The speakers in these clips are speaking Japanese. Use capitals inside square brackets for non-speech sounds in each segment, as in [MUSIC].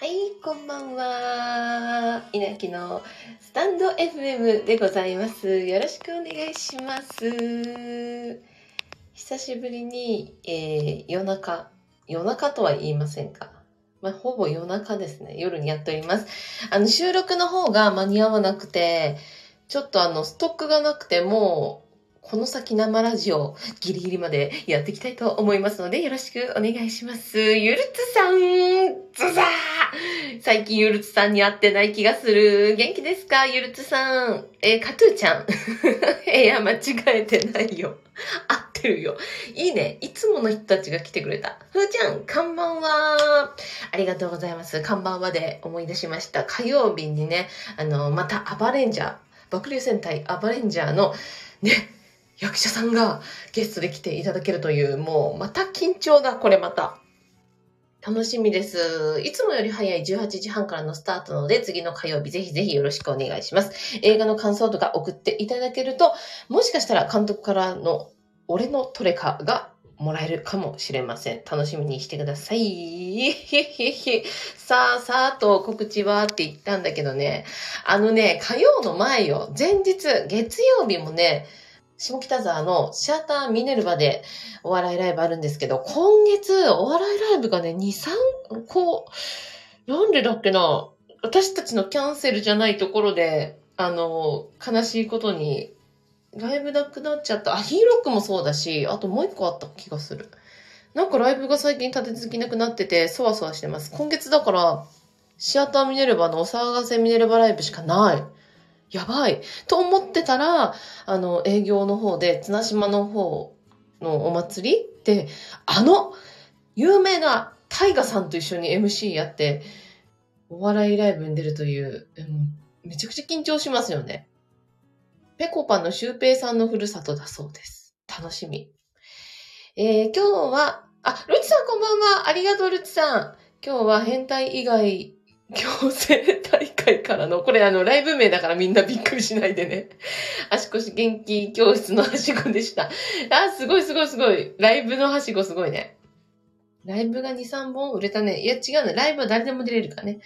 はい、こんばんは。稲城のスタンド FM でございます。よろしくお願いします。久しぶりに、えー夜中、夜中とは言いませんか。まあ、ほぼ夜中ですね。夜にやっております。あの、収録の方が間に合わなくて、ちょっとあの、ストックがなくて、もう、この先生ラジオ、ギリギリまでやっていきたいと思いますので、よろしくお願いします。ゆるつさん、ズザー最近ゆるつさんに会ってない気がする。元気ですか？ゆるつさん。えー、カトゥーちゃん。[LAUGHS] いや、間違えてないよ。合ってるよ。いいね。いつもの人たちが来てくれた。ふーちゃん、こんばんは。ありがとうございます。こんばんはで思い出しました。火曜日にね、あの、またアバレンジャー、爆竜戦隊アバレンジャーの、ね、役者さんがゲストで来ていただけるという、もうまた緊張だ、これまた。楽しみです。いつもより早い18時半からのスタートなので、次の火曜日ぜひぜひよろしくお願いします。映画の感想とか送っていただけると、もしかしたら監督からの俺のトレカがもらえるかもしれません。楽しみにしてください。[LAUGHS] さあさあと告知はって言ったんだけどね、あのね、火曜の前よ、前日、月曜日もね、下北沢のシアターミネルヴァでお笑いライブあるんですけど、今月お笑いライブがね、2、3個、なんでだっけな、私たちのキャンセルじゃないところで、あの、悲しいことに、ライブなくなっちゃった。あ、ヒーロックもそうだし、あともう一個あった気がする。なんかライブが最近立て続きなくなってて、そわそわしてます。今月だから、シアターミネルヴァのお騒がせミネルヴァライブしかない。やばい。と思ってたら、あの、営業の方で、綱島の方のお祭りで、あの、有名なタイガさんと一緒に MC やって、お笑いライブに出るという、めちゃくちゃ緊張しますよね。ペコパのシュウペイさんのふるさとだそうです。楽しみ。えー、今日は、あ、ルチさんこんばんは。ありがとう、ルチさん。今日は変態以外強制大会からの、これあの、ライブ名だからみんなびっくりしないでね。足腰元気教室のはしごでした。あ、すごいすごいすごい。ライブのはしごすごいね。ライブが2、3本売れたね。いや違うね。ライブは誰でも出れるからね。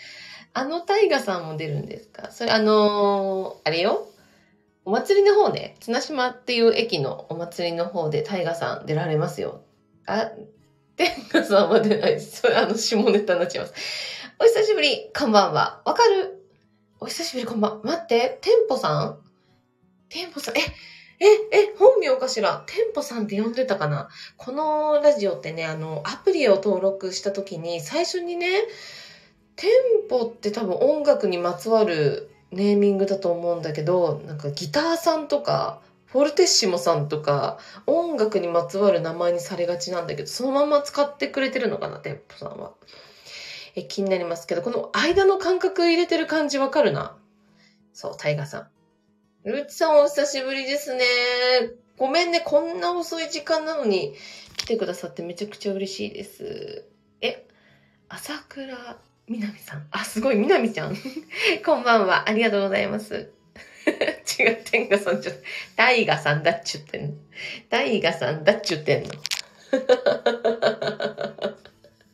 あのタイガさんも出るんですか？それあのーあれよ。お祭りの方ね。綱島っていう駅のお祭りの方でタイガさん出られますよ。あ、天ガさんは出ないです。それあの、下ネタになっちゃいます。お久しぶり、こんばんは。わかる？お久しぶり、こんばんは。待って、テンポさん？テンポさん、え、え、え、本名かしら？テンポさんって呼んでたかな？このラジオってね、あの、アプリを登録した時に、最初にね、テンポって多分音楽にまつわるネーミングだと思うんだけど、なんかギターさんとか、フォルテッシモさんとか、音楽にまつわる名前にされがちなんだけど、そのまま使ってくれてるのかな、テンポさんは。え気になりますけど、この間の感覚入れてる感じわかるな。そう、タイガさん。ルッチさんお久しぶりですね。ごめんね、こんな遅い時間なのに来てくださってめちゃくちゃ嬉しいです。え、朝倉みなみさん。あ、すごい、みなみちゃん。[LAUGHS] こんばんは。ありがとうございます。[LAUGHS] 違う、天ガさんじゃ、タイガさんだっちゅってんの。タイガさんだっちゅってんの。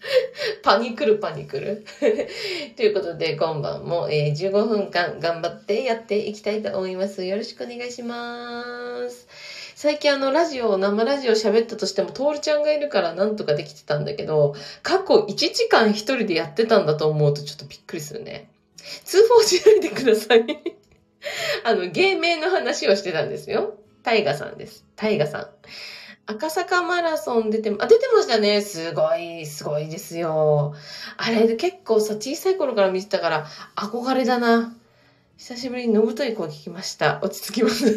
[LAUGHS] パニクるパニクる。[LAUGHS] ということで、今晩も、えー15分間頑張ってやっていきたいと思います。よろしくお願いします。最近あの、ラジオ、生ラジオ喋ったとしても、トールちゃんがいるからなんとかできてたんだけど、過去1時間一人でやってたんだと思うとちょっとびっくりするね。通報しないでください。[LAUGHS] あの、芸名の話をしてたんですよ。タイガさんです。タイガさん。赤坂マラソン出て、あ、出てましたね。すごい、すごいですよ。あれ、結構さ、小さい頃から見てたから、憧れだな。久しぶりにのぶとい声聞きました。落ち着きます。[LAUGHS]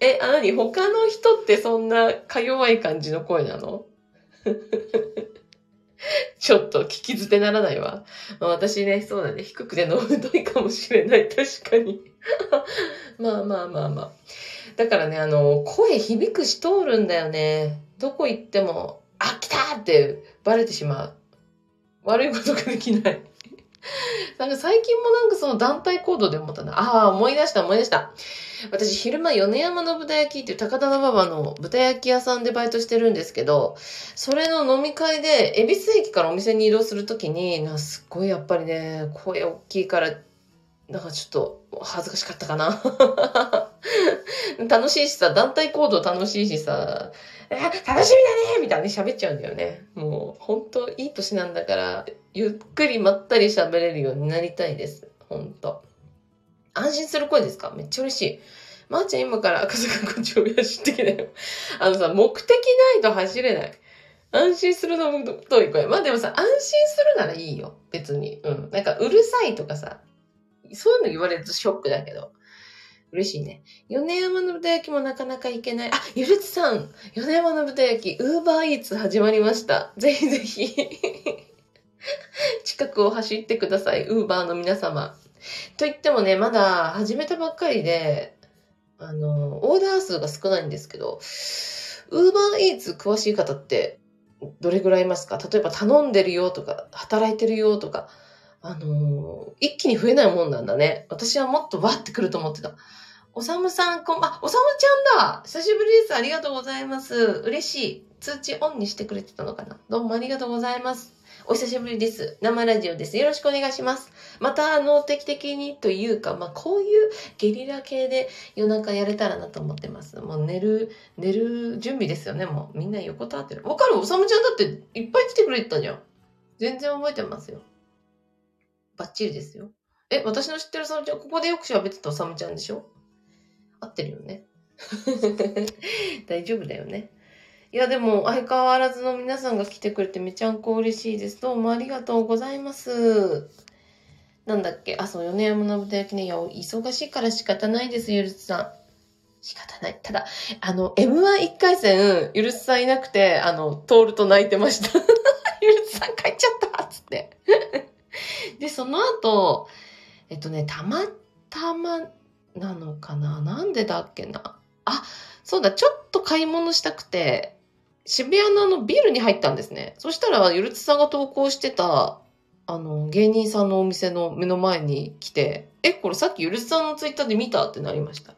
え、あ、なに他の人ってそんなか弱い感じの声なの？[LAUGHS] ちょっと聞き捨てならないわ。私ね、そうだね。低くてのぶといかもしれない。確かに。[LAUGHS] まあまあまあまあ。だからね、あの、声響くし通るんだよね。どこ行っても、あ、来たってバレてしまう。悪いことができない。[LAUGHS] なんか最近もなんかその団体行動で思ったな。ああ、思い出した思い出した。私昼間米山の豚焼きっていう高田馬場の豚焼き屋さんでバイトしてるんですけど、それの飲み会で、恵比寿駅からお店に移動するときに、なすっごいやっぱりね、声大きいから、なんかちょっと恥ずかしかったかな。[LAUGHS] 楽しいしさ、団体行動楽しいしさ、え、楽しみだねみたいに喋っちゃうんだよね。もう、本当いい年なんだから、ゆっくりまったり喋れるようになりたいです。本当安心する声ですか？めっちゃ嬉しい。まー、あ、ちゃん今から赤坂5丁目走ってきなよ。あのさ、目的ないと走れない。安心するのも遠い声？まあでもさ、安心するならいいよ。別に。うん。なんかうるさいとかさ、そういうの言われるとショックだけど。嬉しいね。米山の豚焼きもなかなかいけない。あ、ゆるつさん、米山の豚焼き、ウーバーイーツ始まりました。ぜひぜひ近くを走ってください。ウーバーの皆様。と言ってもね、まだ始めたばっかりで、あの、オーダー数が少ないんですけど、ウーバーイーツ詳しい方ってどれぐらいいますか？例えば頼んでるよとか、働いてるよとか、あのー、一気に増えないもんなんだね。私はもっとわってくると思ってた。おさむさん、こん、あ、おさむちゃんだ久しぶりです。ありがとうございます。嬉しい。通知オンにしてくれてたのかなどうもありがとうございます。お久しぶりです。生ラジオです。よろしくお願いします。また、あの、定期的にというか、まあ、こういうゲリラ系で夜中やれたらなと思ってます。もう寝る、寝る準備ですよね。もうみんな横たわってる。わかる？おさむちゃんだっていっぱい来てくれてたじゃん。全然覚えてますよ。バッチリですよ。え、私の知ってるおさむちゃん、ここでよく喋ってたおさむちゃんでしょ？合ってるよね。[LAUGHS] 大丈夫だよね。いや、でも、相変わらずの皆さんが来てくれてめちゃんこ嬉しいです。どうもありがとうございます。なんだっけ？あ、そう、米山の豚焼きね。いや、忙しいから仕方ないです、ゆるつさん。仕方ない。ただ、あの、M11 回戦、ゆるつさんいなくて、あの、通ると泣いてました。[LAUGHS] ゆるつさん帰っちゃったつって。[LAUGHS] で、その後、えっとね、たまたまなのかな？なんでだっけな？あ、そうだ、ちょっと買い物したくて、渋谷のあのビルに入ったんですね。そしたら、ゆるつさんが投稿してた、あの、芸人さんのお店の目の前に来て、え、これさっきゆるつさんのツイッターで見た？ってなりました。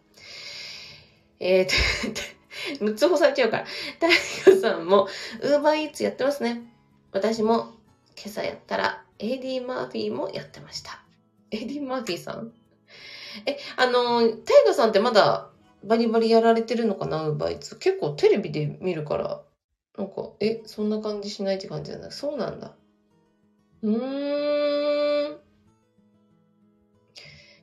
えー、[LAUGHS] 6つ干されちゃうから。タイガさんも、ウーバーイーツやってますね。私も、今朝やったら、AD マーフィーもやってました。AD マーフィーさん？え、あの、タイガさんってまだバリバリやられてるのかな？ウーバーイツ。結構テレビで見るから、なんか、え、そんな感じしないって感じじゃない？そうなんだ。うーん。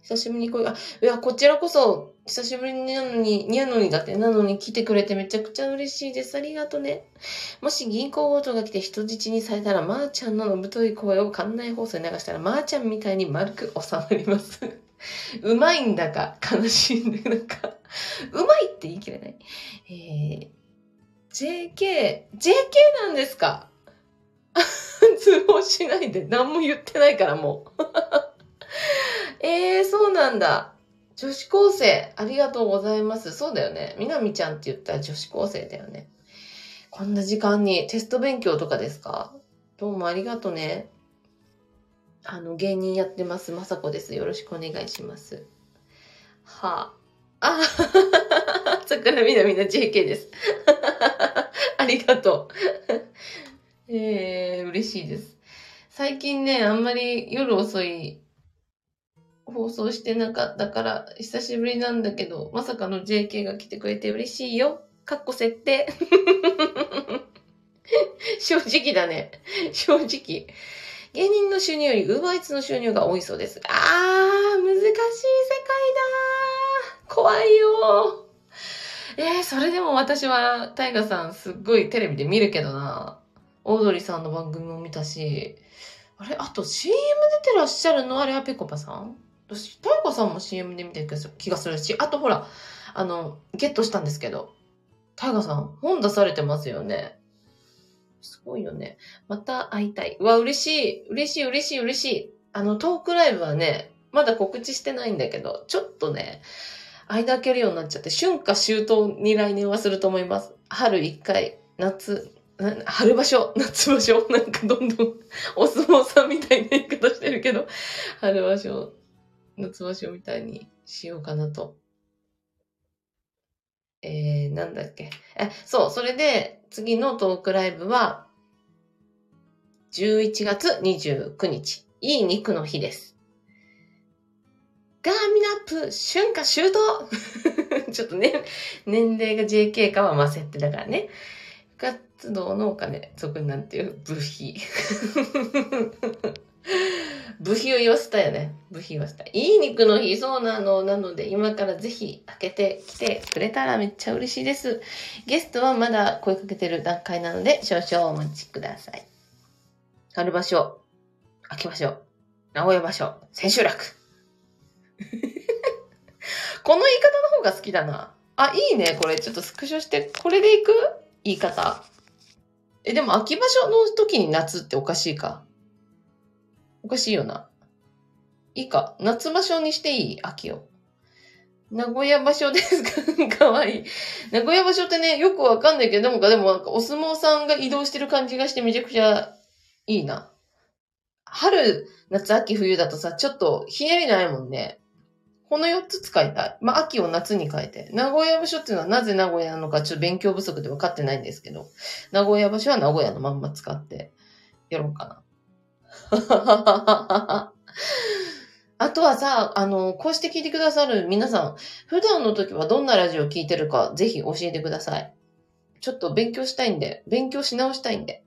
久しぶりにこう、あ、いや、こちらこそ、久しぶりになのに、にゃのにだって、なのに来てくれてめちゃくちゃ嬉しいです。ありがとね。もし銀行強盗が来て人質にされたら、まー、あ、ちゃんののぶとい声を館内放送に流したら、まー、あ、ちゃんみたいに丸く収まります。うまいんだか、悲しいんだか、なんか、うまいって言い切れない。えー、JK、JK なんですか？通報しないで何も言ってないからもう [LAUGHS] えー、そうなんだ。女子高生、ありがとうございます。そうだよね。みなみちゃんって言ったら女子高生だよね。こんな時間にテスト勉強とかですか？どうもありがとうね。あの、芸人やってます。まさこです。よろしくお願いします。はあ。あ桜みなみな JK です。ありがとう。えー、嬉しいです。最近ね、あんまり夜遅い放送してなかったから、久しぶりなんだけど、まさかの JK が来てくれて嬉しいよ。かっこ設定。[LAUGHS] 正直だね。正直。芸人の収入より UberEats の収入が多いそうです。あー、難しい世界だー怖いよーえー、それでも私は、タイガさんすっごいテレビで見るけどな。オードリーさんの番組も見たし、あれ？あと CM 出てらっしゃるの？あれはペコパさん？私、タイガさんも CM で見てる気がするし、あとほら、あの、ゲットしたんですけど、タイガさん、本出されてますよね。すごいよね。また会いたい。うわ、嬉しい。嬉しい、嬉しい、嬉しい。あの、トークライブはね、まだ告知してないんだけど、ちょっとね、間開けるようになっちゃって、春夏秋冬に来年はすると思います。春1回、夏春場所、夏場所、なんかどんどんお夏場所みたいにしようかなと。えー、なんだっけ。え、そう、それで、次のトークライブは、11月29日、いい肉の日です。ガーミナップ、春夏秋冬 [LAUGHS] ちょっとね、年齢が JK かはませってだからね。活動のお金、俗になんていう部費。[LAUGHS] 部費を言わせたよね。部費言わせた。いい肉の日、そうなの。なので、今からぜひ開けてきてくれたらめっちゃ嬉しいです。ゲストはまだ声かけてる段階なので、少々お待ちください。春場所、秋場所、名古屋場所、千秋楽。[LAUGHS] この言い方の方が好きだな。あ、いいね。これちょっとスクショして、これでいく？言い方。え、でも秋場所の時に夏っておかしいか。おかしいよな。いいか。夏場所にしていい？秋を。名古屋場所ですか？[LAUGHS] かわいい。名古屋場所ってね、よくわかんないけど、でもでもなんかお相撲さんが移動してる感じがしてめちゃくちゃいいな。春、夏、秋、冬だとさ、ちょっとひんやりないもんね。この4つ使いたい。まあ、秋を夏に変えて。名古屋場所っていうのはなぜ名古屋なのかちょっと勉強不足で分かってないんですけど、名古屋場所は名古屋のまんま使ってやろうかな。[LAUGHS] あとはさ、あの、こうして聞いてくださる皆さん、普段の時はどんなラジオを聞いてるか、ぜひ教えてください。ちょっと勉強したいんで、勉強し直したいんで。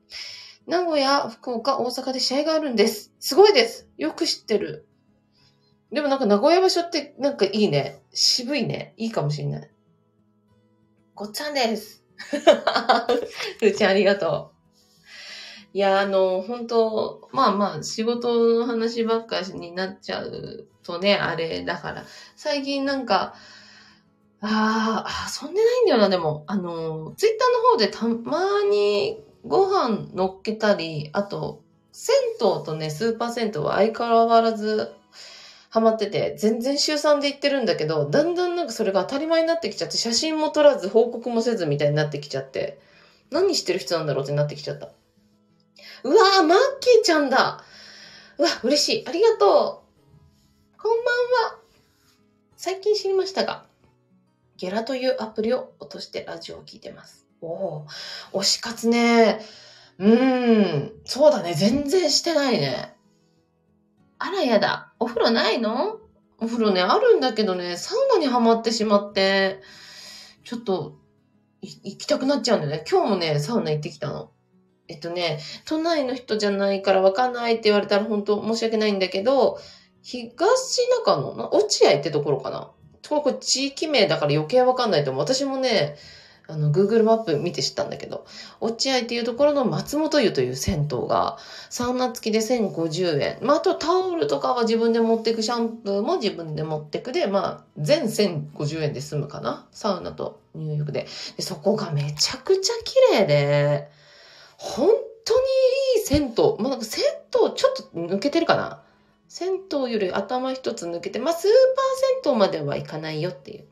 名古屋、福岡、大阪で試合があるんです。すごいです。よく知ってる。でもなんか名古屋場所ってなんかいいね。渋いね。いいかもしんない。ごっちゃんです。[LAUGHS] ふーちゃんありがとう。いや、あの、本当まあまあ、仕事の話ばっかしになっちゃうとね、あれだから、最近なんか、ああ、そんでないんだよな、でも。あの、ツイッターの方でたまにご飯乗っけたり、あと、銭湯とね、スーパー銭湯は相変わらずハマってて、全然週3で行ってるんだけど、だんだんなんかそれが当たり前になってきちゃって、写真も撮らず報告もせずみたいになってきちゃって、何してる人なんだろうってなってきちゃった。うわぁ、マッキーちゃんだうわ、嬉しい。ありがとう。こんばんは。最近知りましたが、ゲラというアプリを落としてラジオを聞いてます。おお、推し活ね。うーん、そうだね。全然してないね。あらやだ。お風呂ないの？お風呂ね、あるんだけどね、サウナにはまってしまって、ちょっと、行きたくなっちゃうんだよね。今日もね、サウナ行ってきたの。えっとね、都内の人じゃないからわかんないって言われたら本当申し訳ないんだけど、東中野の落合ってところかな？これ地域名だから余計わかんないと思う。私もね、あの、Google マップ見て知ったんだけど、落合っていうところの松本湯という銭湯が、サウナ付きで1050円。まあ、あとタオルとかは自分で持っていく、シャンプーも自分で持っていくで、まあ、全1050円で済むかな？サウナと入浴で。で、そこがめちゃくちゃ綺麗で、本当にいい銭湯。まあ、銭湯ちょっと抜けてるかな。銭湯より頭一つ抜けて、まあ、スーパー銭湯まではいかないよっていう。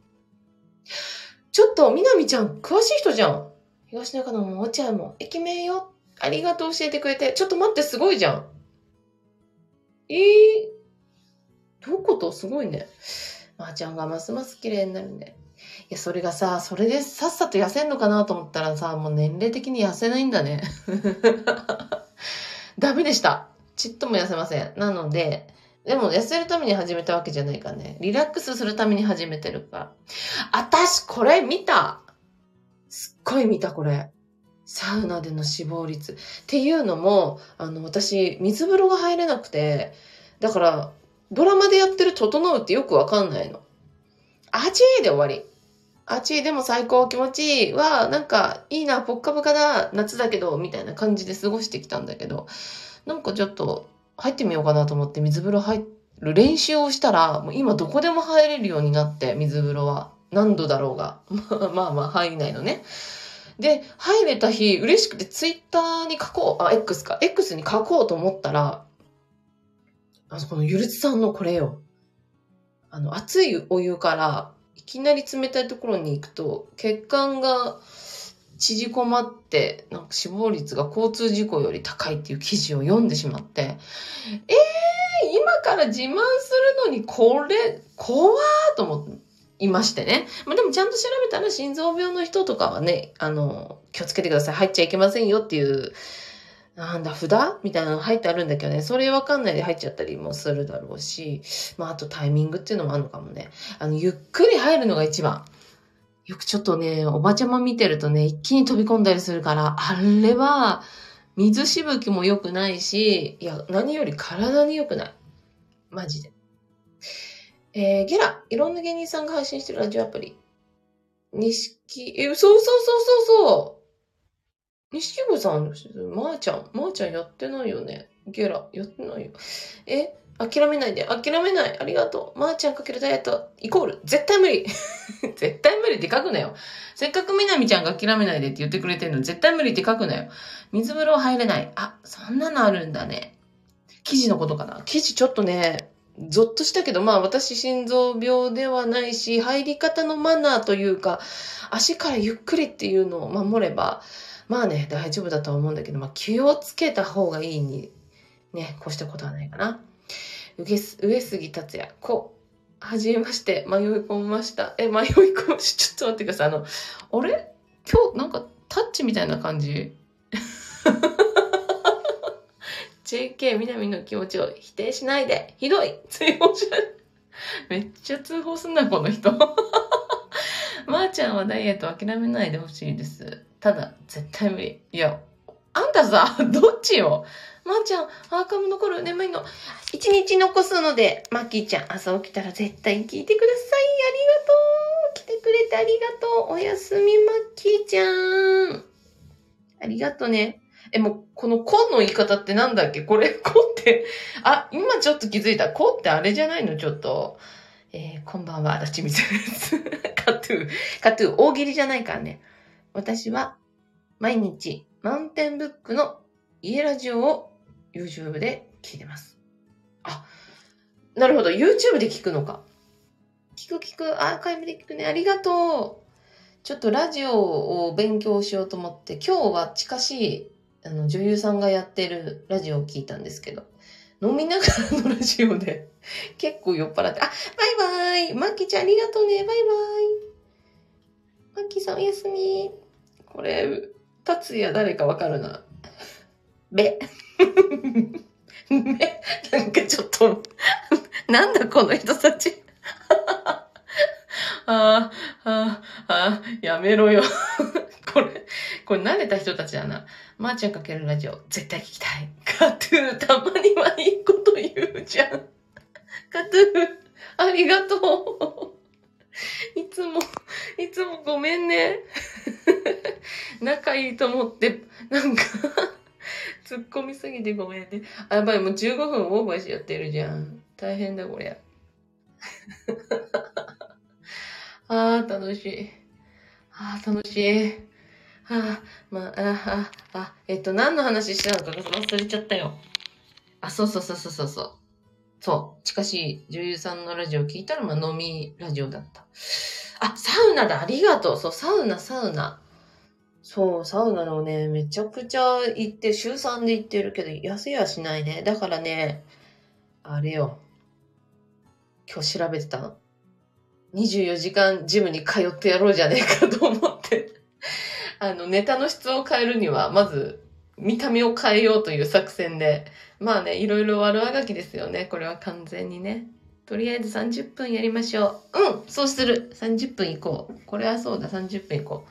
ちょっと、みなみちゃん、詳しい人じゃん。東中野も落合も、駅名よ。ありがとう教えてくれて。ちょっと待って、すごいじゃん。えー、どこと？すごいね。まー、あ、ちゃんがますます綺麗になるね。や、それがさ、それでさっさと痩せんのかなと思ったらさ、もう年齢的に痩せないんだね。[LAUGHS] ダメでした。ちっとも痩せません。なので、でも痩せるために始めたわけじゃないからね。リラックスするために始めてるから。あたし、これ見たすっごい見た、これ。サウナでの死亡率。っていうのも、あの、私、水風呂が入れなくて、だから、ドラマでやってる整うってよくわかんないの。あちーで終わり。あちーでも最高気持ちいいは、なんか、いいな、ぽっかぽかだ、夏だけど、みたいな感じで過ごしてきたんだけど、なんかちょっと、入ってみようかなと思って水風呂入る練習をしたら、もう今どこでも入れるようになって、水風呂は。何度だろうが。[LAUGHS] まあまあ入んないのね。で、入れた日、嬉しくてツイッターに書こう、あ、X か。X に書こうと思ったら、あそこのゆるつさんのこれよ。あの、熱いお湯から、いきなり冷たいところに行くと、血管が縮こまって、なんか死亡率が交通事故より高いっていう記事を読んでしまって、えー、今から自慢するのにこれ、怖ーと思っていましてね。まあでもちゃんと調べたら心臓病の人とかはね、あの、気をつけてください。入っちゃいけませんよっていう、なんだ、札？みたいなの入ってあるんだけどね、それわかんないで入っちゃったりもするだろうし、まああとタイミングっていうのもあるのかもね。あの、ゆっくり入るのが一番。よくちょっとね、おばちゃま見てるとね、一気に飛び込んだりするから、あれは、水しぶきも良くないし、いや、何より体に良くない。マジで。えー、ゲラ、いろんな芸人さんが配信してるラジオアプリ。錦、え、そうそうそうそうそう。錦鯉さん、まー、ちゃん、まー、ちゃんやってないよね？ゲラ、やってないよ。え、諦めないで。諦めない。ありがとう。まー、ちゃんかけるダイエット、イコール、絶対無理。[LAUGHS] 絶対無理って書くなよ。せっかくみなみちゃんが諦めないでって言ってくれてるの、絶対無理って書くなよ。水風呂入れない。あ、そんなのあるんだね。記事のことかな？記事ちょっとね、ゾッとしたけど、まあ私心臓病ではないし、入り方のマナーというか、足からゆっくりっていうのを守れば、まあね、大丈夫だとは思うんだけど、まあ気をつけた方がいいに、ね、こうしたことはないかな。上上杉達也、こ、はじめまして、迷い込みました。え、迷い込み、ちょっと待ってください。あの、あれ？今日なんかタッチみたいな感じ？JK 南の気持ちを否定しないで。ひどい通報しない。めっちゃ通報すんな、この人。まー、ちゃんはダイエット諦めないでほしいです。ただ、絶対無理。いや、あんたさ、[LAUGHS] どっちよ？まー、ちゃん、アーカム残る？眠いの？一日残すので、マッキーちゃん、朝起きたら絶対聞いてください。ありがとう。来てくれてありがとう。おやすみ、マッキーちゃん。ありがとうね。え、もう、このコの言い方ってなんだっけ？これ、[LAUGHS] コって、あ、今ちょっと気づいた。コってあれじゃないの？ちょっと。えーこんばんは、足立みつです。[LAUGHS] カトゥー。カトゥー、大喜利じゃないからね。私は、毎日、マウンテンブックの家ラジオを YouTube で聞いてます。あ、なるほど。YouTube で聞くのか。聞く聞く。アーカイブで聞くね。ありがとう。ちょっとラジオを勉強しようと思って、今日は近しいあの女優さんがやってるラジオを聞いたんですけど、飲みながらのラジオで結構酔っ払って、あ、バイバイマッキーちゃんありがとうねバイバイさんおやすみこれ、達也誰かわかるな。べ。[LAUGHS] べ。なんかちょっと、なんだこの人たち。[LAUGHS] ああ、ああ、やめろよ。[LAUGHS] これ、これ慣れた人たちだな。まー、ちゃんかけるラジオ、絶対聞きたい。カトゥー、たまにはいいこと言うじゃん。カトゥー、ありがとう。いつも、いつもごめんね。[LAUGHS] 仲いいと思って、なんか、突っ込みすぎてごめんね。あ、やばい、もう15分オーバーしちゃってるじゃん。大変だ、こりゃ。[LAUGHS] あ、楽しい。あー、楽しい。あー、まあ、あ、あ、あ、えっと、何の話したのか忘れちゃったよ。あ、そうそうそうそうそうそう。そう。近しい女優さんのラジオ聞いたら、まあ、飲みラジオだった。あ、サウナだありがとうそう、サウナ、サウナ。そう、サウナのね、めちゃくちゃ行って、週3で行ってるけど、痩せやしないね。だからね、あれよ。今日調べてた24時間ジムに通ってやろうじゃねえかと思って。[LAUGHS] あの、ネタの質を変えるには、まず、見た目を変えようという作戦で。まあね、いろいろ悪あがきですよね。これは完全にね。とりあえず30分やりましょう。うんそうする !30 分行こう。これはそうだ、30分行こう。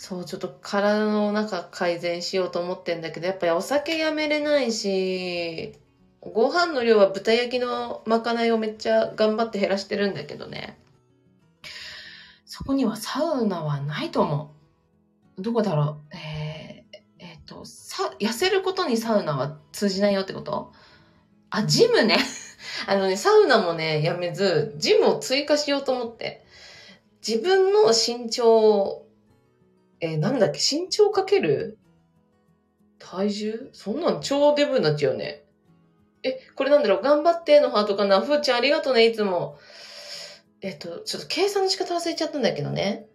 そう、ちょっと体の中改善しようと思ってんだけど、やっぱりお酒やめれないし、ご飯の量は豚焼きのまかないをめっちゃ頑張って減らしてるんだけどね。そこにはサウナはないと思う。どこだろうえー、えっ、と、さ、痩せることにサウナは通じないよってこと？あ、ジムね。あのね、サウナもね、やめず、ジムを追加しようと思って。自分の身長、えーなんだっけ、身長かける？体重？そんなん超デブになっちゃうよね。え、これなんだろう？頑張ってのハートかな？ふーちゃんありがとうね、いつも。えっと、ちょっと計算の仕方忘れちゃったんだけどね。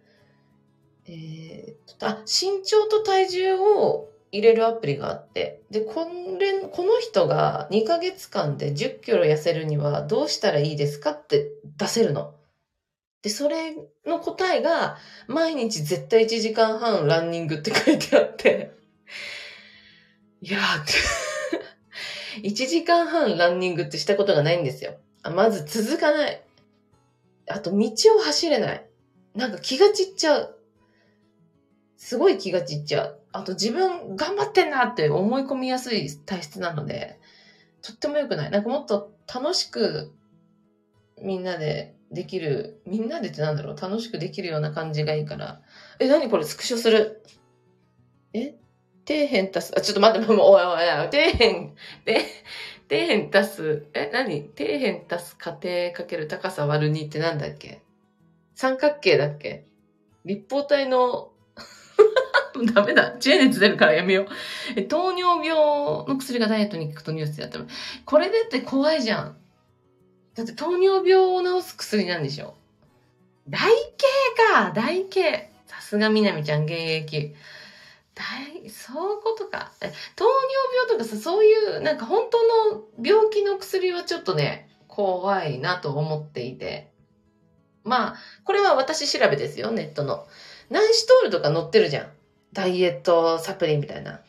えーっとあ、身長と体重を入れるアプリがあって、で、これ、この人が2ヶ月間で10キロ痩せるにはどうしたらいいですかって出せるの。で、それの答えが、毎日絶対1時間半ランニングって書いてあって、いやー、[LAUGHS] 1時間半ランニングってしたことがないんですよ。まず続かない。あと、道を走れない。なんか気が散っちゃう。すごい気が散っちゃう。あと自分頑張ってんなって思い込みやすい体質なので、とっても良くない。なんかもっと楽しくみんなでできる、みんなでってなんだろう、楽しくできるような感じがいいから。え、何これスクショする？え？底辺足す、あ、ちょっと待って、もう、おいおいおい、底辺、で、底辺足す、え、何？底辺足す過程かける高さ割る2ってなんだっけ？三角形だっけ？立方体のダメだ。知恵熱出るからやめよう。え糖尿病の薬がダイエットに効くとニュースでやってる。これでって怖いじゃん。だって糖尿病を治す薬なんでしょ。台形か台形。さすがみなみちゃん現役。大、そういうことか。え糖尿病とかさ、そういう、なんか本当の病気の薬はちょっとね、怖いなと思っていて。まあ、これは私調べですよ、ネットの。ナンシトールとか載ってるじゃん。ダイエットサプリみたいな。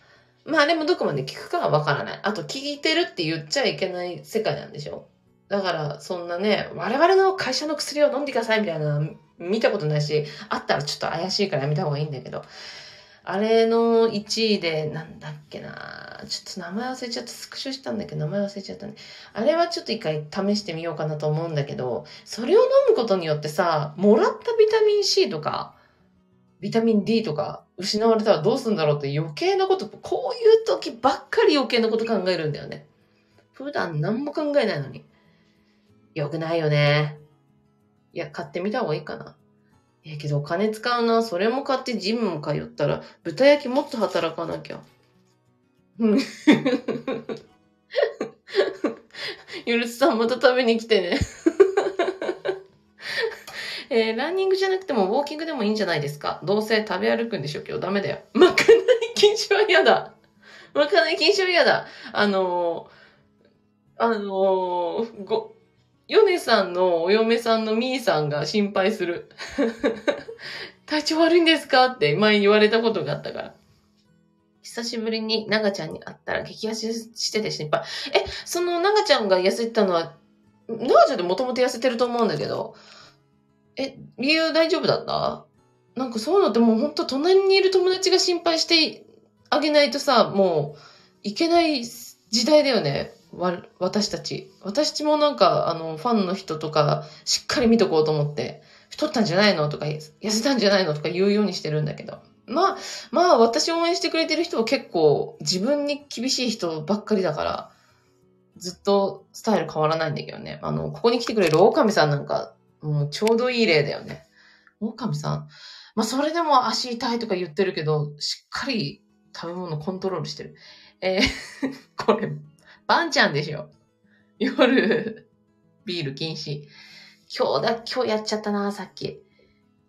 まあ、あれもどこまで効くかはわからない。あと、効いてるって言っちゃいけない世界なんでしょだから、そんなね、我々の会社の薬を飲んでくださいみたいな、見たことないし、あったらちょっと怪しいからやめた方がいいんだけど。あれの1位で、なんだっけなちょっと名前忘れちゃった。スクショしたんだけど、名前忘れちゃったね。あれはちょっと一回試してみようかなと思うんだけど、それを飲むことによってさ、もらったビタミン C とか、ビタミン D とか失われたらどうするんだろうって余計なこと、こういう時ばっかり余計なこと考えるんだよね。普段何も考えないのに。よくないよね。いや、買ってみた方がいいかな。えけどお金使うな。それも買ってジムも通ったら、豚焼きもっと働かなきゃ。うん。ゆるつさんまた食べに来てね。えーランニングじゃなくてもウォーキングでもいいんじゃないですか？どうせ食べ歩くんでしょ？今日ダメだよ。まかない禁止は嫌だ。まかない禁止は嫌だ。あのー、あのー、ご、ヨネさんのお嫁さんのミーさんが心配する。[LAUGHS] 体調悪いんですか？って前言われたことがあったから。久しぶりに長ちゃんに会ったら激痩せしてて心配。え、その長ちゃんが痩せたのは、長ちゃんってもともと痩せてると思うんだけど、え、理由大丈夫だった？なんかそういうのってもうほんと隣にいる友達が心配してあげないとさ、もういけない時代だよね。わ、私たち。私もなんか、あの、ファンの人とか、しっかり見とこうと思って、太ったんじゃないのとか、痩せたんじゃないのとか言うようにしてるんだけど。まあ、まあ、私応援してくれてる人は結構、自分に厳しい人ばっかりだから、ずっとスタイル変わらないんだけどね。あの、ここに来てくれる狼さんなんか、もうちょうどいい例だよね。狼さん。まあ、それでも足痛いとか言ってるけど、しっかり食べ物コントロールしてる。えー [LAUGHS] これ、バンちゃんでしょ。夜、ビール禁止。今日だ、今日やっちゃったな、さっき。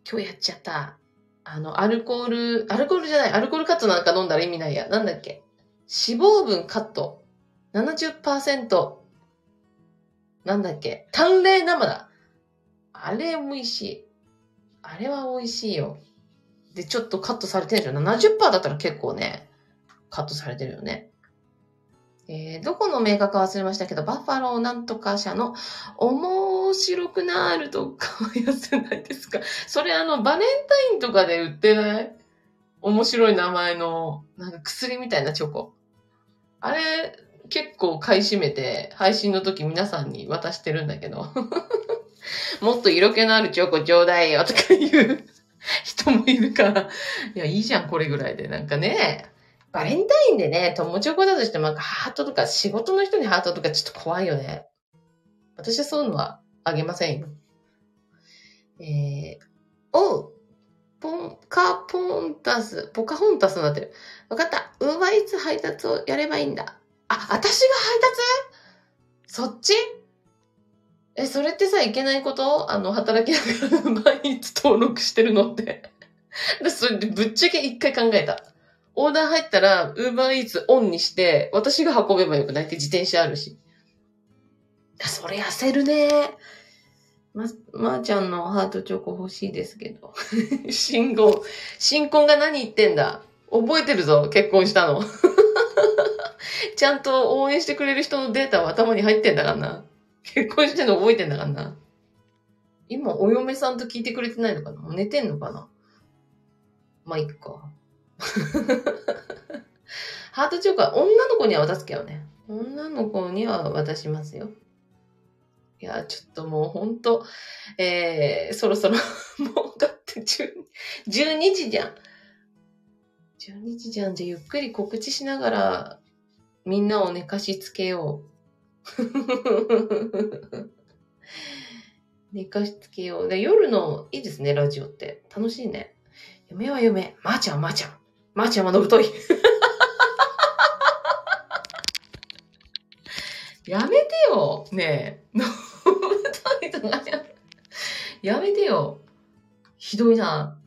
今日やっちゃった。あの、アルコール、アルコールじゃない、アルコールカットなんか飲んだら意味ないや。なんだっけ。脂肪分カット。70%。なんだっけ。淡麗生だ。あれ美味しい。あれは美味しいよ。で、ちょっとカットされてるじゃん。70%だったら結構ね、カットされてるよね。えーどこのメーカーか忘れましたけど、バッファローなんとか社の面白くなるとかはやせないですか？それあの、バレンタインとかで売ってない？面白い名前の、なんか薬みたいなチョコ。あれ、結構買い占めて、配信の時皆さんに渡してるんだけど。[LAUGHS] もっと色気のあるチョコちょうだいよとか言う [LAUGHS] 人もいるから。いや、いいじゃん、これぐらいで。なんかね、バレンタインでね、友チョコだとしてもハートとか仕事の人にハートとかちょっと怖いよね。私はそういうのはあげませんよ。えー、おう、ポン、カポンタス、ポカホンタスになってる。わかった。ウーバーイーツ配達をやればいいんだ。あ、私が配達？そっち？え、それってさ、いけないこと？あの、働きながらウーバーイーツ登録してるのって。でそれでぶっちゃけ一回考えた。オーダー入ったら、ウーバーイーツオンにして、私が運べばよくないって自転車あるし。それ焦るね。ま、まー、ちゃんのハートチョコ欲しいですけど。[LAUGHS] 新婚。新婚が何言ってんだ？覚えてるぞ、結婚したの。[LAUGHS] ちゃんと応援してくれる人のデータは頭に入ってんだからな。結婚してんの覚えてんだからな。今、お嫁さんと聞いてくれてないのかな？もう寝てんのかな？まあ、いっか。[LAUGHS] ハートチョコは女の子には渡すけどね。女の子には渡しますよ。いや、ちょっともうほんと、えー、そろそろ、[LAUGHS] もうだって10 12時じゃん。12時じゃん。じゃゆっくり告知しながら、みんなを寝かしつけよう。[LAUGHS] 寝かしつけよう。で夜のいいですね、ラジオって。楽しいね。夢は夢。まー、ちゃん、まー、ちゃん。まー、ちゃんはのぶとい。[LAUGHS] やめてよ。ねえ。のぶといとかややめてよ。ひどいな。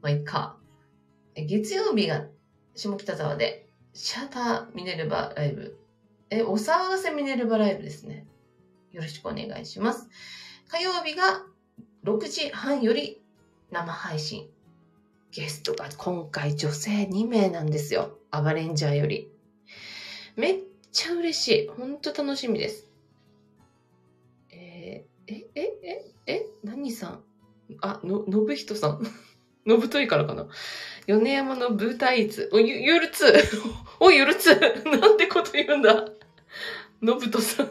まあ、いっか。月曜日が下北沢で、シャーターミネルバライブ。え、お騒がせミネルバライブですね。よろしくお願いします。火曜日が6時半より生配信。ゲストが今回女性2名なんですよ。アバレンジャーより。めっちゃ嬉しい。ほんと楽しみです。えーえ、え、え、え、何さん？あ、の、のぶひとさん。[LAUGHS] のぶといからかな。米山のブータイーツ。お、ゆ、ゆるつ。[LAUGHS] お、ゆるつ。[LAUGHS] なんてこと言うんだ。のぶとさん。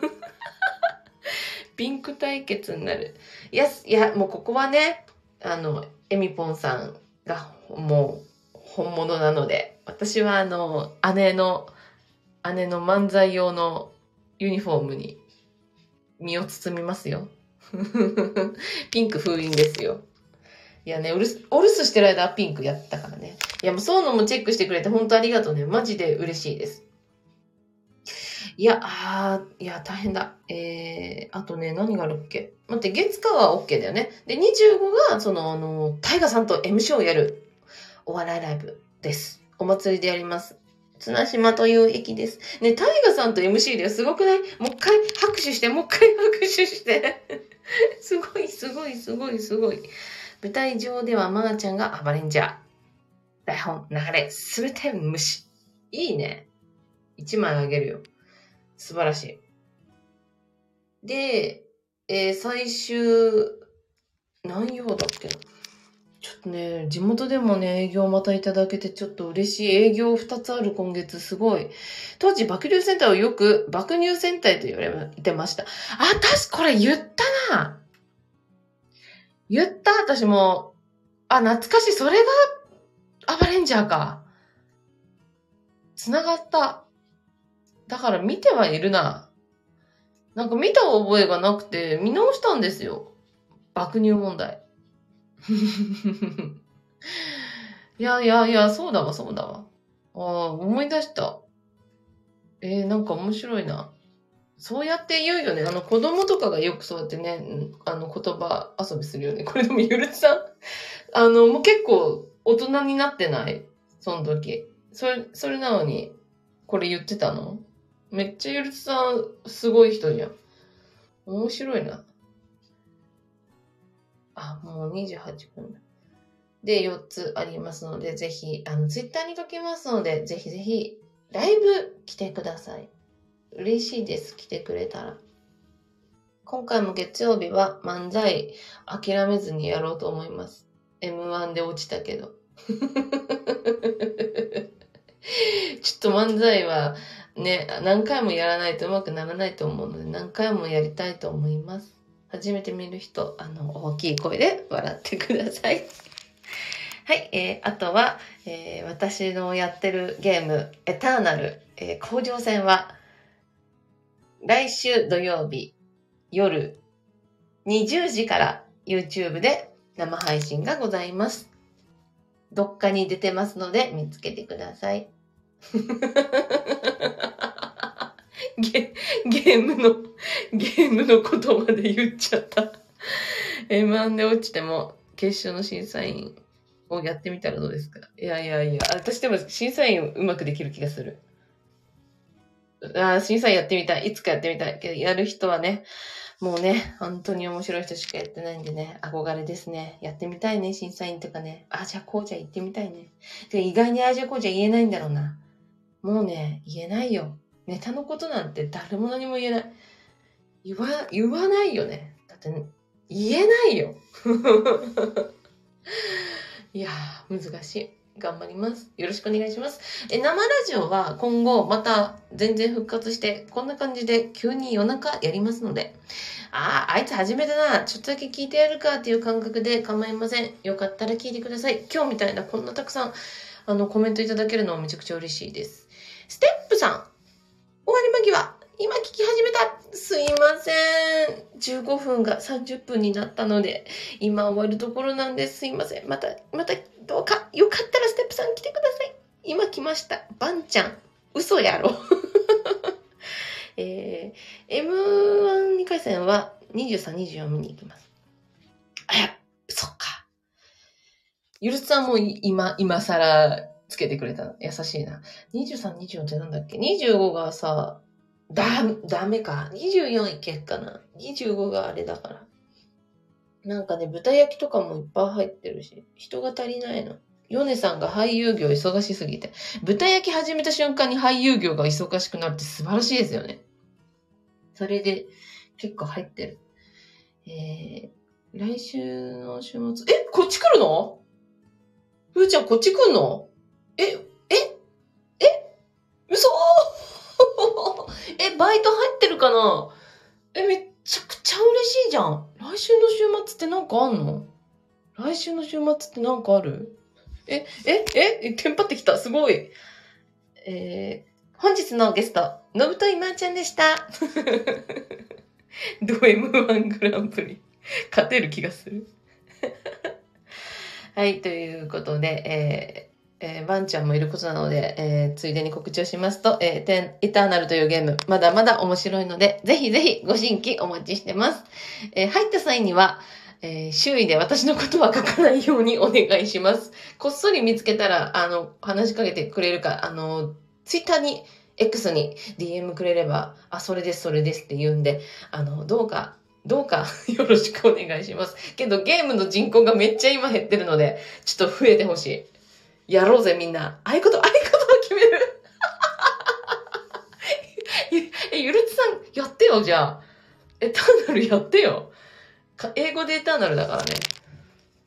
ピンク対決になる。いや、いや、もうここはね、あの、エミポンさんがもう本物なので、私はあの、姉の、姉の漫才用のユニフォームに身を包みますよ。[LAUGHS] ピンク封印ですよ。いやね、お留お留守してる間はピンクやったからね。いや、もうそういうのもチェックしてくれて本当ありがとうね。マジで嬉しいです。いや、あーいや、大変だ。えー、あとね、何があるっけ？待って、月火は OK だよね。で、25が、その、あの、タイガさんと MC をやるお笑いライブです。お祭りでやります。綱島という駅です。ね、タイガさんと MC ではすごくない？もう一回拍手して、もう一回 [LAUGHS] 拍手して。[LAUGHS] すごい、すごい、すごい、すごい。舞台上ではまーちゃんがアバレンジャー。台本、流れ、すべて無視。いいね。一枚あげるよ。素晴らしい。で、えー最終、何曜だっけな？ちょっとね、地元でもね、営業またいただけてちょっと嬉しい。営業2つある今月、すごい。当時、爆乳戦隊をよく爆乳戦隊と言われてました。あ、確かこれ言ったな。言った私も。あ、懐かしい。それが、アバレンジャーか。繋がった。だから見てはいるな。なんか見た覚えがなくて、見直したんですよ。爆乳問題。[LAUGHS] いやいやいや、そうだわ、そうだわ。ああ、思い出した。えー、なんか面白いな。そうやって言うよね。あの、子供とかがよくそうやってね、あの、言葉遊びするよね。これでもゆるさん、あの、もう結構大人になってない？その時。それ、それなのに、これ言ってたの？めっちゃゆるつさん、すごい人じゃん。面白いな。あ、もう28分だ。で、4つありますので、ぜひ、あの、ツイッターに書きますので、ぜひぜひ、ライブ来てください。嬉しいです、来てくれたら。今回も月曜日は漫才諦めずにやろうと思います。M1 で落ちたけど。[LAUGHS] ちょっと漫才はね、何回もやらないとうまくならないと思うので、何回もやりたいと思います。初めて見る人、あの、大きい声で笑ってください。[LAUGHS] はい、えー、あとは、えー私のやってるゲーム、エターナル、えー、甲状戦は、来週土曜日夜20時から YouTube で生配信がございます。どっかに出てますので見つけてください。[LAUGHS] ゲゲームの、ゲームのことまで言っちゃった。M1 で落ちても決勝の審査員をやってみたらどうですか？いやいやいや、私でも審査員うまくできる気がする。ああ、審査員やってみたい。いつかやってみたい。けど、やる人はね、もうね、本当に面白い人しかやってないんでね、憧れですね。やってみたいね、審査員とかね。あ、じゃあこうじゃ言ってみたいね。で意外にあ、じゃあこうじゃ言えないんだろうな。もうね、言えないよ。ネタのことなんて誰も何も言えない。言わ、言わないよね。だって、言えないよ。[LAUGHS] いやー、難しい。頑張ります。よろしくお願いします。え、生ラジオは今後また全然復活して、こんな感じで急に夜中やりますので、ああ、あいつ初めてな。ちょっとだけ聞いてやるかっていう感覚で構いません。よかったら聞いてください。今日みたいなこんなたくさん、あの、コメントいただけるのはめちゃくちゃ嬉しいです。ステップさん、終わり間際、今聞き始めた。すいません。15分が30分になったので、今終わるところなんです。すいません。また、また、どうか、よかったらステップさん来てください。今来ました。バンちゃん。嘘やろ。[LAUGHS] えー、M12 回戦は23、24見に行きます。あ、や、そっか。ゆるつさんも今、今更つけてくれた。優しいな。23、24ってなんだっけ ?25 がさ、だ、ダメか。24いけっかな。25があれだから。なんかね、豚焼きとかもいっぱい入ってるし、人が足りないの。ヨネさんが俳優業忙しすぎて。豚焼き始めた瞬間に俳優業が忙しくなるって素晴らしいですよね。それで結構入ってる。えー、来週の週末、え、こっち来るの？ふーちゃんこっち来んの？え、え、え、嘘 [LAUGHS] え、バイト入ってるかな？え、めちゃくちゃ嬉しいじゃん。来週の週末ってなんかあんの？来週の週末ってなんかある？え、え、え、テンパってきた。すごい。えー、本日のゲスト、のぶといまーちゃんでした。[LAUGHS] ド M1 グランプリ。勝てる気がする。はい、ということで、えーえー、ワンちゃんもいることなので、えー、ついでに告知をしますと、えー、テン、エターナルというゲーム、まだまだ面白いので、ぜひぜひご新規お待ちしてます。えー、入った際には、えー、周囲で私のことは書かないようにお願いします。こっそり見つけたら、あの、話しかけてくれるか、あの、ツイッターに、X に DM くれれば、あ、それです、それですって言うんで、あの、どうか、どうか [LAUGHS] よろしくお願いします。けどゲームの人口がめっちゃ今減ってるので、ちょっと増えてほしい。やろうぜみんな。合言葉、合言葉を決める。[LAUGHS] え、ゆるつさん、やってよ、じゃあ。エターナルやってよ。英語でエターナルだからね。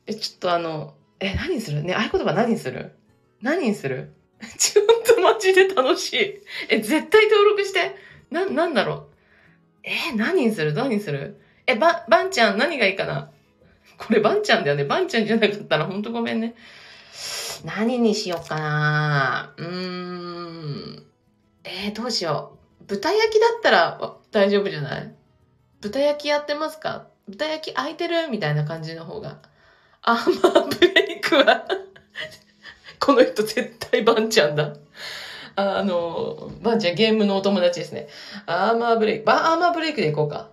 え、ちょっとあの、え、何する？ね、合言葉何する？何する？[LAUGHS] ちょっとマジで楽しい。え、絶対登録して。な、なんだろう。え何する？何する？え、ば、ばんちゃん何がいいかな？こればんちゃんだよね。ばんちゃんじゃなかったらほんとごめんね。何にしようかな？うーん。えー、どうしよう。豚焼きだったら大丈夫じゃない？豚焼きやってますか？豚焼き空いてる？みたいな感じの方が。あ、まあ、ブレイクは [LAUGHS] この人絶対バンちゃんだ。あの、バンちゃんゲームのお友達ですね。アーマーブレイク、ばアーマーブレイクでいこうか。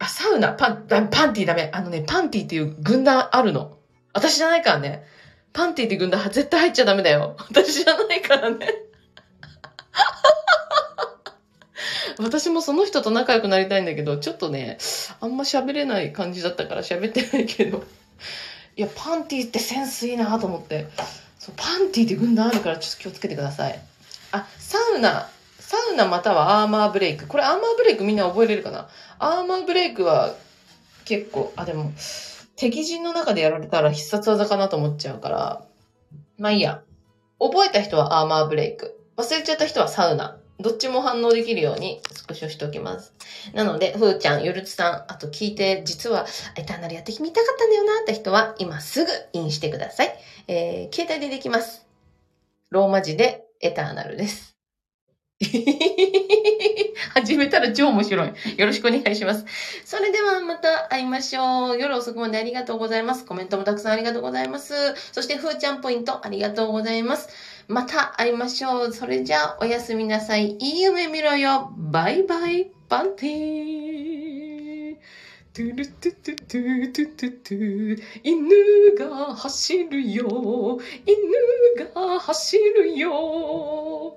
あ、サウナ、パン、パンティーダメ。あのね、パンティっていう軍団あるの。私じゃないからね。パンティって軍団絶対入っちゃダメだよ。[LAUGHS] 私じゃないからね。[LAUGHS] 私もその人と仲良くなりたいんだけど、ちょっとね、あんま喋れない感じだったから喋ってないけど。いや、パンティってセンスいいなと思って。そう、パンティって軍団あるからちょっと気をつけてください。あ、サウナ。サウナまたはアーマーブレイク。これアーマーブレイクみんな覚えれるかな？アーマーブレイクは結構、あ、でも、敵陣の中でやられたら必殺技かなと思っちゃうから、まあいいや。覚えた人はアーマーブレイク。忘れちゃった人はサウナ。どっちも反応できるようにスクショしておきます。なので、ふーちゃん、ゆるつさん、あと聞いて、実は、エターナルやってみたかったんだよなって人は、今すぐインしてください。えー、携帯でできます。ローマ字でエターナルです。[LAUGHS] 始めたら超面白い。よろしくお願いします。それではまた会いましょう。夜遅くまでありがとうございます。コメントもたくさんありがとうございます。そして、ふーちゃんポイントありがとうございます。また会いましょう。それじゃあ、おやすみなさい。いい夢見ろよ。バイバイ。パンティー。トゥルトゥトゥトゥトゥトゥトゥ犬が走るよ犬が走るよ